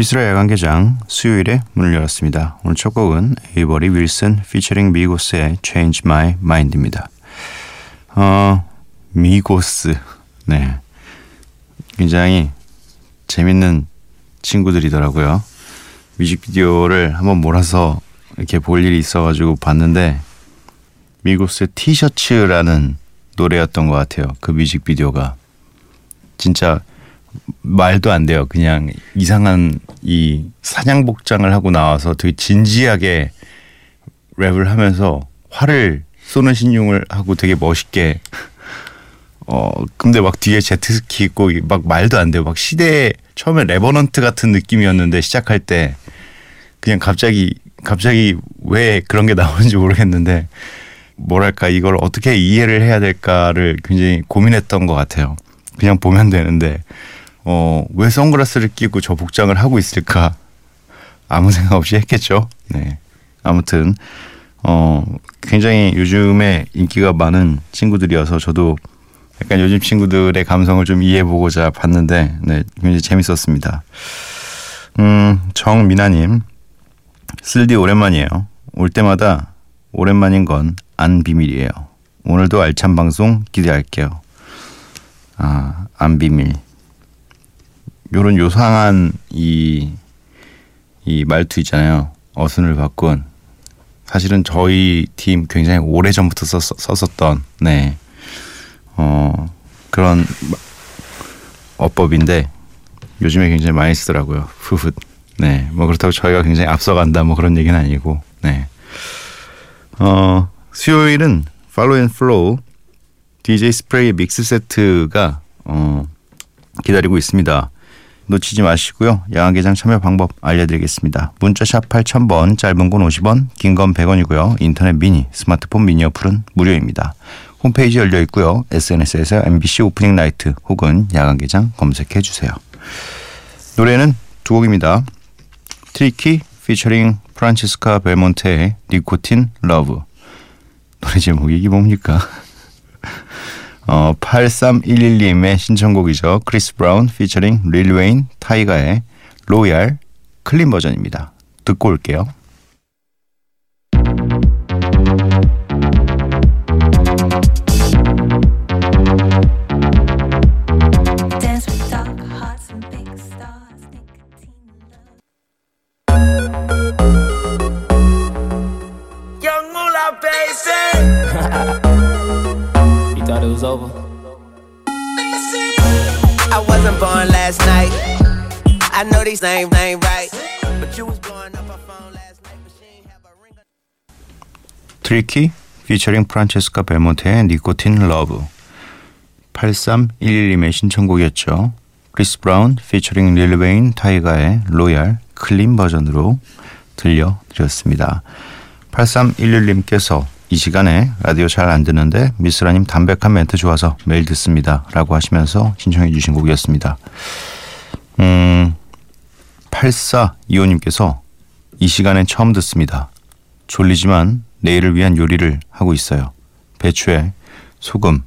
미스라 야간개장 수요일에 문을 열었습니다. 오늘 첫 곡은 에이버리 윌슨 피처링 미고스의 Change My Mind입니다. 어, 미고스. 네. 굉장히 재밌는 친구들이더라고요. 뮤직비디오를 한번 몰아서 이렇게 볼 일이 있어가지고 봤는데 미고스의 티셔츠라는 노래였던 것 같아요. 그 뮤직비디오가. 진짜 말도 안 돼요. 그냥 이상한 이 사냥 복장을 하고 나와서 되게 진지하게 랩을 하면서 활을 쏘는 시늉을 하고 되게 멋있게 어 근데 막 뒤에 제트스키 있고 막 말도 안 돼요. 막 시대 처음에 레버넌트 같은 느낌이었는데 시작할 때 그냥 갑자기 갑자기 왜 그런 게 나오는지 모르겠는데 뭐랄까 이걸 어떻게 이해를 해야 될까를 굉장히 고민했던 것 같아요. 그냥 보면 되는데 어, 왜 선글라스를 끼고 저 복장을 하고 있을까? 아무 생각 없이 했겠죠. 네. 아무튼, 어, 굉장히 요즘에 인기가 많은 친구들이어서 저도 약간 요즘 친구들의 감성을 좀 이해해보고자 봤는데, 네, 굉장히 재밌었습니다. 음, 정미나님, 쓸디 오랜만이에요. 올 때마다 오랜만인 건 안 비밀이에요. 오늘도 알찬 방송 기대할게요. 아, 안 비밀. 요런 요상한 이, 이 말투 있잖아요. 어순을 바꾼. 사실은 저희 팀 굉장히 오래 전부터 썼, 썼었던, 네. 어, 그런 어법인데 요즘에 굉장히 많이 쓰더라고요. 후훗. 네. 뭐 그렇다고 저희가 굉장히 앞서간다 뭐 그런 얘기는 아니고, 네. 어, 수요일은 Follow and Flow DJ 스프레이 mix set가 어, 기다리고 있습니다. 놓치지 마시고요. 야간개장 참여 방법 알려드리겠습니다. 문자 샵 8000번, 짧은 건 50원, 긴 건 100원이고요. 인터넷 미니, 스마트폰 미니 어플은 무료입니다. 홈페이지 열려 있고요. SNS에서 MBC opening night 혹은 야간개장 검색해 주세요. 노래는 두 곡입니다. 트리키 피처링 프란치스카 벨몬테의 Nicotine Love 노래 제목이 이게 뭡니까? 어, 8311님의 신청곡이죠. 크리스 브라운 피처링 릴 웨인 타이가의 Loyal clean 버전입니다. 듣고 올게요. I know these names ain't right. But you was blowing up her phone last night, but she ain't have a ring. 트리키 피처링 프란체스카 벨몬테의 Nicotine Love 8311님의 신청곡이었죠. 크리스 브라운 피처링 릴 웨인 타이가의 Loyal clean 버전으로 들려드렸습니다. 8311님께서 이 시간에 라디오 잘 안 듣는데 미쓰라님 담백한 멘트 좋아서 매일 듣습니다. 라고 하시면서 신청해 주신 곡이었습니다. 음, 8425님께서 이 시간엔 처음 듣습니다. 졸리지만 내일을 위한 요리를 하고 있어요. 배추에 소금,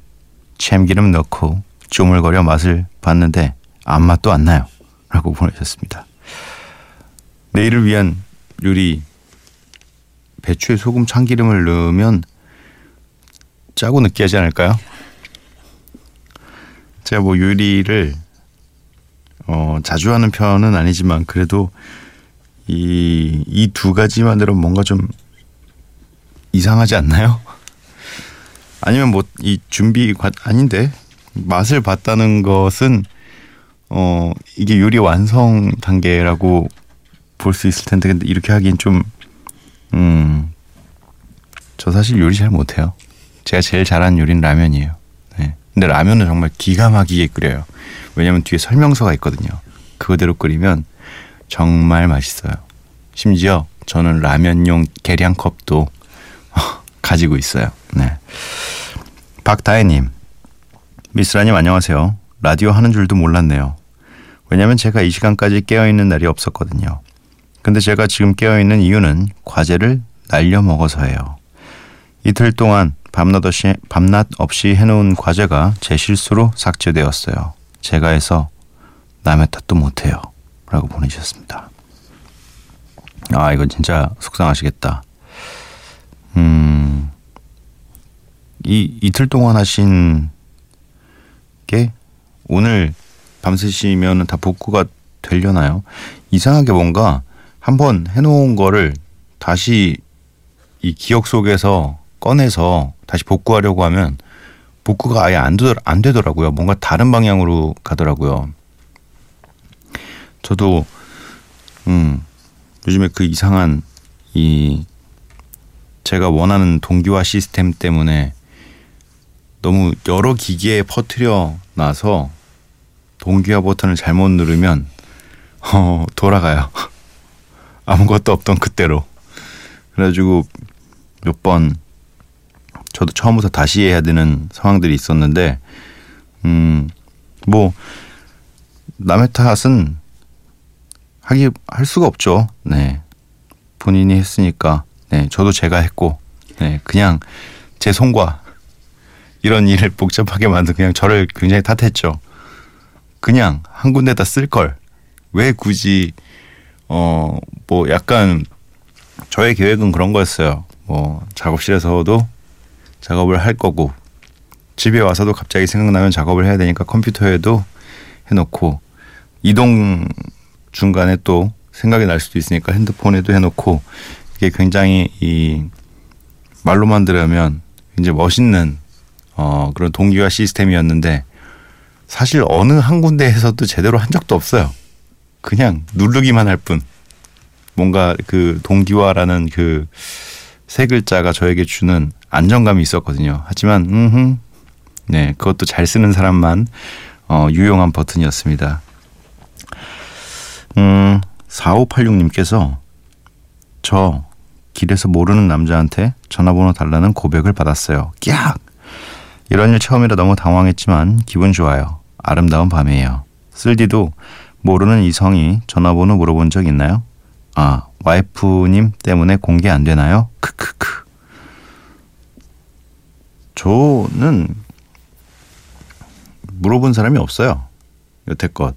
참기름 넣고 쪼물거려 맛을 봤는데 아무 맛도 안 나요. 라고 보내셨습니다. 내일을 위한 요리 배추에 소금, 참기름을 넣으면 짜고 느끼하지 않을까요? 제가 뭐 요리를 어, 자주 하는 편은 아니지만 그래도 이 이 두 가지만으로 뭔가 좀 이상하지 않나요? 아니면 뭐 이 준비 아닌데 맛을 봤다는 것은 어 이게 요리 완성 단계라고 볼 수 있을 텐데 근데 이렇게 하긴 좀 음 저 사실 요리 잘 못해요. 제가 제일 잘하는 요리는 라면이에요. 네. 근데 라면은 정말 기가 막히게 끓여요. 왜냐면 뒤에 설명서가 있거든요. 그거대로 끓이면 정말 맛있어요. 심지어 저는 라면용 계량컵도 가지고 있어요. 네. 박다혜님, 미스라님 안녕하세요. 라디오 하는 줄도 몰랐네요. 왜냐면 제가 이 시간까지 깨어있는 날이 없었거든요. 근데 제가 지금 깨어있는 이유는 과제를 날려 먹어서예요. 이틀 동안 밤낮 없이, 밤낮 없이 해놓은 과제가 제 실수로 삭제되었어요. 제가 해서 남의 탓도 못해요. 라고 보내주셨습니다. 아, 이거 진짜 속상하시겠다. 음, 이 이틀 동안 하신 게 오늘 밤새시면 다 복구가 되려나요? 이상하게 뭔가 한번 해놓은 거를 다시 이 기억 속에서 꺼내서 다시 복구하려고 하면 복구가 아예 안, 되더, 안 되더라고요. 뭔가 다른 방향으로 가더라고요. 저도 음 요즘에 그 이상한 이 제가 원하는 동기화 시스템 때문에 너무 여러 기기에 퍼트려 놔서 동기화 버튼을 잘못 누르면 어 돌아가요. 아무것도 없던 그때로. 그래가지고 몇 번 저도 처음부터 다시 해야 되는 상황들이 있었는데 음 뭐 남의 탓은 하기 할 수가 없죠. 네. 본인이 했으니까 네, 저도 제가 했고 네, 그냥 제 손과 이런 일을 복잡하게 만든 그냥 저를 굉장히 탓했죠. 그냥 한 군데다 쓸 걸 왜 굳이 어 뭐 약간 저의 계획은 그런 거였어요. 뭐 작업실에서도 작업을 할 거고 집에 와서도 갑자기 생각나면 작업을 해야 되니까 컴퓨터에도 해놓고 이동 중간에 또 생각이 날 수도 있으니까 핸드폰에도 해놓고 이게 굉장히 이 말로만 들으면 이제 멋있는 어 그런 동기화 시스템이었는데 사실 어느 한 군데에서도 제대로 한 적도 없어요. 그냥 누르기만 할 뿐. 뭔가 그 동기화라는 그 세 글자가 저에게 주는 안정감이 있었거든요. 하지만 음흠 네 그것도 잘 쓰는 사람만 어, 유용한 버튼이었습니다. 음 4586님께서 저 길에서 모르는 남자한테 전화번호 달라는 고백을 받았어요. 깍! 이런 일 처음이라 너무 당황했지만 기분 좋아요. 아름다운 밤이에요. 쓸디도 모르는 이성이 전화번호 물어본 적 있나요? 아, 와이프님 때문에 공개 안 되나요? 크크크. 저는 물어본 사람이 없어요. 여태껏.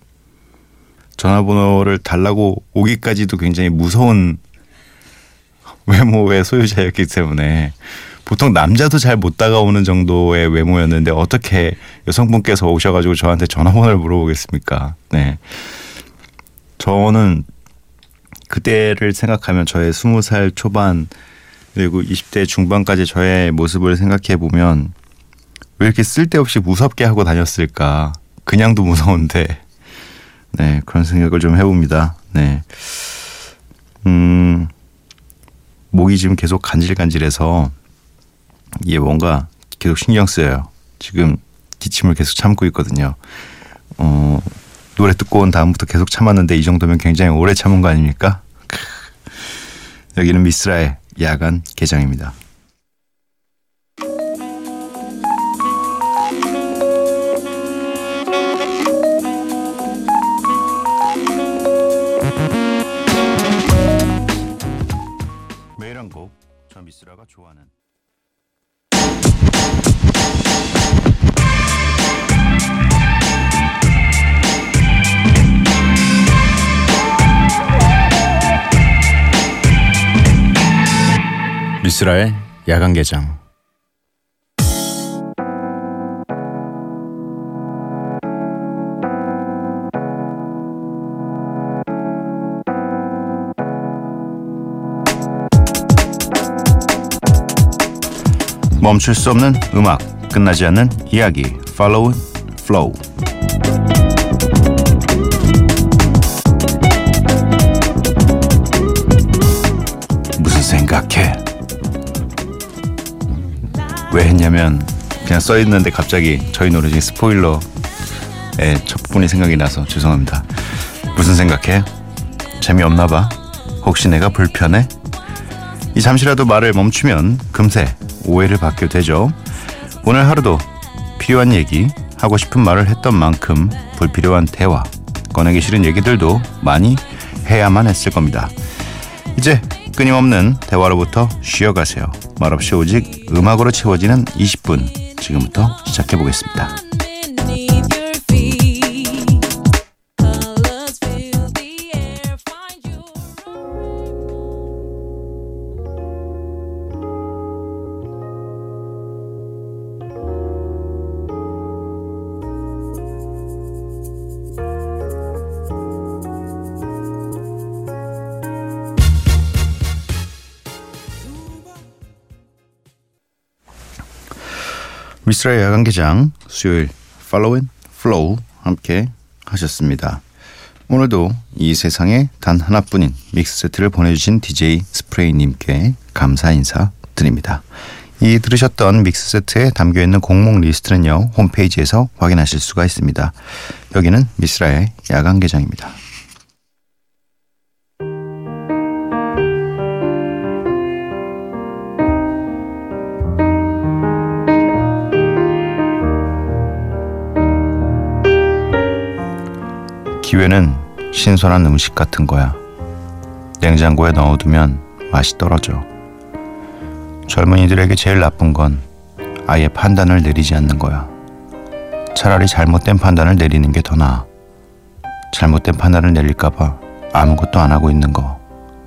전화번호를 달라고 오기까지도 굉장히 무서운 외모의 소유자였기 때문에 보통 남자도 잘 못 다가오는 정도의 외모였는데 어떻게 여성분께서 오셔가지고 저한테 전화번호를 물어보겠습니까? 네. 저는 그때를 생각하면 저의 스무 살 초반 그리고 20대 중반까지 저의 모습을 생각해 보면 왜 이렇게 쓸데없이 무섭게 하고 다녔을까? 그냥도 무서운데 네 그런 생각을 좀 해봅니다. 네. 음. 목이 지금 계속 간질간질해서 이게 뭔가 계속 신경 쓰여요. 지금 기침을 계속 참고 있거든요. 어, 노래 듣고 온 다음부터 계속 참았는데 이 정도면 굉장히 오래 참은 거 아닙니까? 여기는 미스라의 야간 개장입니다. 미스라의 야간 개장 멈출 수 없는 음악, 끝나지 않는 이야기. Follow Flow. 왜 했냐면 그냥 써 있는데 갑자기 저희 노래 중에 스포일러의 첫 부분이 생각이 나서 죄송합니다. 무슨 생각해? 재미없나 봐. 혹시 내가 불편해? 이 잠시라도 말을 멈추면 금세 오해를 받게 되죠. 오늘 하루도 필요한 얘기, 하고 싶은 말을 했던 만큼 불필요한 대화, 꺼내기 싫은 얘기들도 많이 해야만 했을 겁니다. 이제 끊임없는 대화로부터 쉬어가세요. 말없이 오직 음악으로 채워지는 20분 지금부터 시작해 보겠습니다. 미쓰라의 야간개장 수요일 Follow and Flow 함께 하셨습니다. 오늘도 이 세상에 단 하나뿐인 믹스 세트를 보내주신 DJ 스프레이님께 감사 인사 드립니다. 이 들으셨던 믹스 세트에 담겨 있는 곡목 리스트는요 홈페이지에서 확인하실 수가 있습니다. 여기는 미쓰라의 야간 개장입니다. 기회는 신선한 음식 같은 거야. 냉장고에 넣어두면 맛이 떨어져. 젊은이들에게 제일 나쁜 건 아예 판단을 내리지 않는 거야. 차라리 잘못된 판단을 내리는 게 더 나아. 잘못된 판단을 내릴까봐 아무것도 안 하고 있는 거.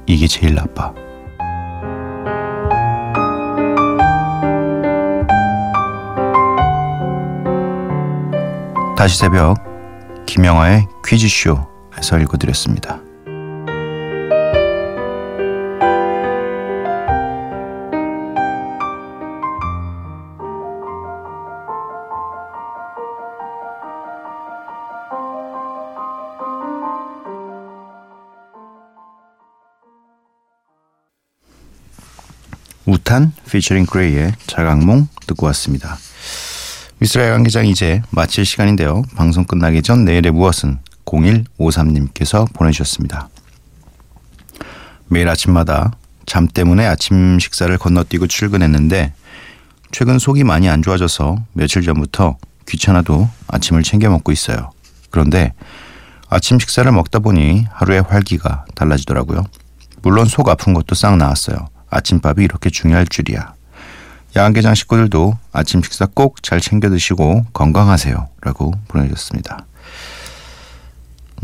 이게 제일 나빠. 다시 새벽 김영하의 퀴즈쇼에서 읽어드렸습니다. 우탄 피처링 그레이의 자각몽 듣고 왔습니다. 미스라엘 관계장 이제 마칠 시간인데요. 방송 끝나기 전 내일의 무엇은 0153님께서 보내주셨습니다. 매일 아침마다 잠 때문에 아침 식사를 건너뛰고 출근했는데 최근 속이 많이 안 좋아져서 며칠 전부터 귀찮아도 아침을 챙겨 먹고 있어요. 그런데 아침 식사를 먹다 보니 하루의 활기가 달라지더라고요. 물론 속 아픈 것도 싹 나았어요. 아침밥이 이렇게 중요할 줄이야. 야간개장 식구들도 아침 식사 꼭 잘 챙겨 드시고 건강하세요. 라고 보내주셨습니다.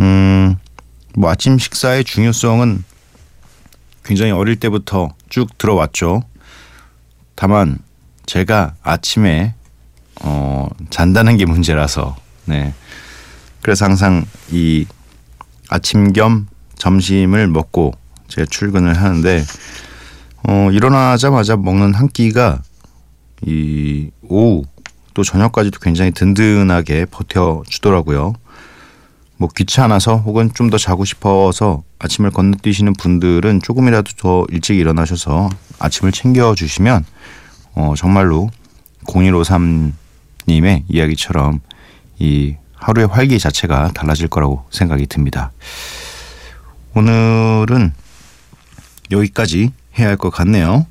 음, 뭐 아침 식사의 중요성은 굉장히 어릴 때부터 쭉 들어왔죠. 다만 제가 아침에 어, 잔다는 게 문제라서 네. 그래서 항상 이 아침 겸 점심을 먹고 제가 출근을 하는데 어, 일어나자마자 먹는 한 끼가 이 오후 또 저녁까지도 굉장히 든든하게 버텨주더라고요. 뭐 귀찮아서 혹은 좀 더 자고 싶어서 아침을 건너뛰시는 분들은 조금이라도 더 일찍 일어나셔서 아침을 챙겨주시면 어, 정말로 0153님의 이야기처럼 이 하루의 활기 자체가 달라질 거라고 생각이 듭니다. 오늘은 여기까지 해야 할 것 같네요.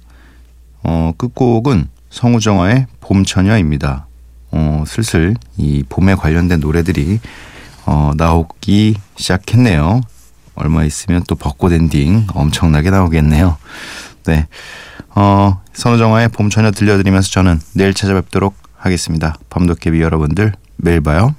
어, 끝곡은 성우정아의 봄처녀입니다. 어, 슬슬 이 봄에 관련된 노래들이 어, 나오기 시작했네요. 얼마 있으면 또 벚꽃 엔딩 엄청나게 나오겠네요. 네. 어, 선우정아의 봄처녀 들려드리면서 저는 내일 찾아뵙도록 하겠습니다. 밤도깨비 여러분들 매일 봐요.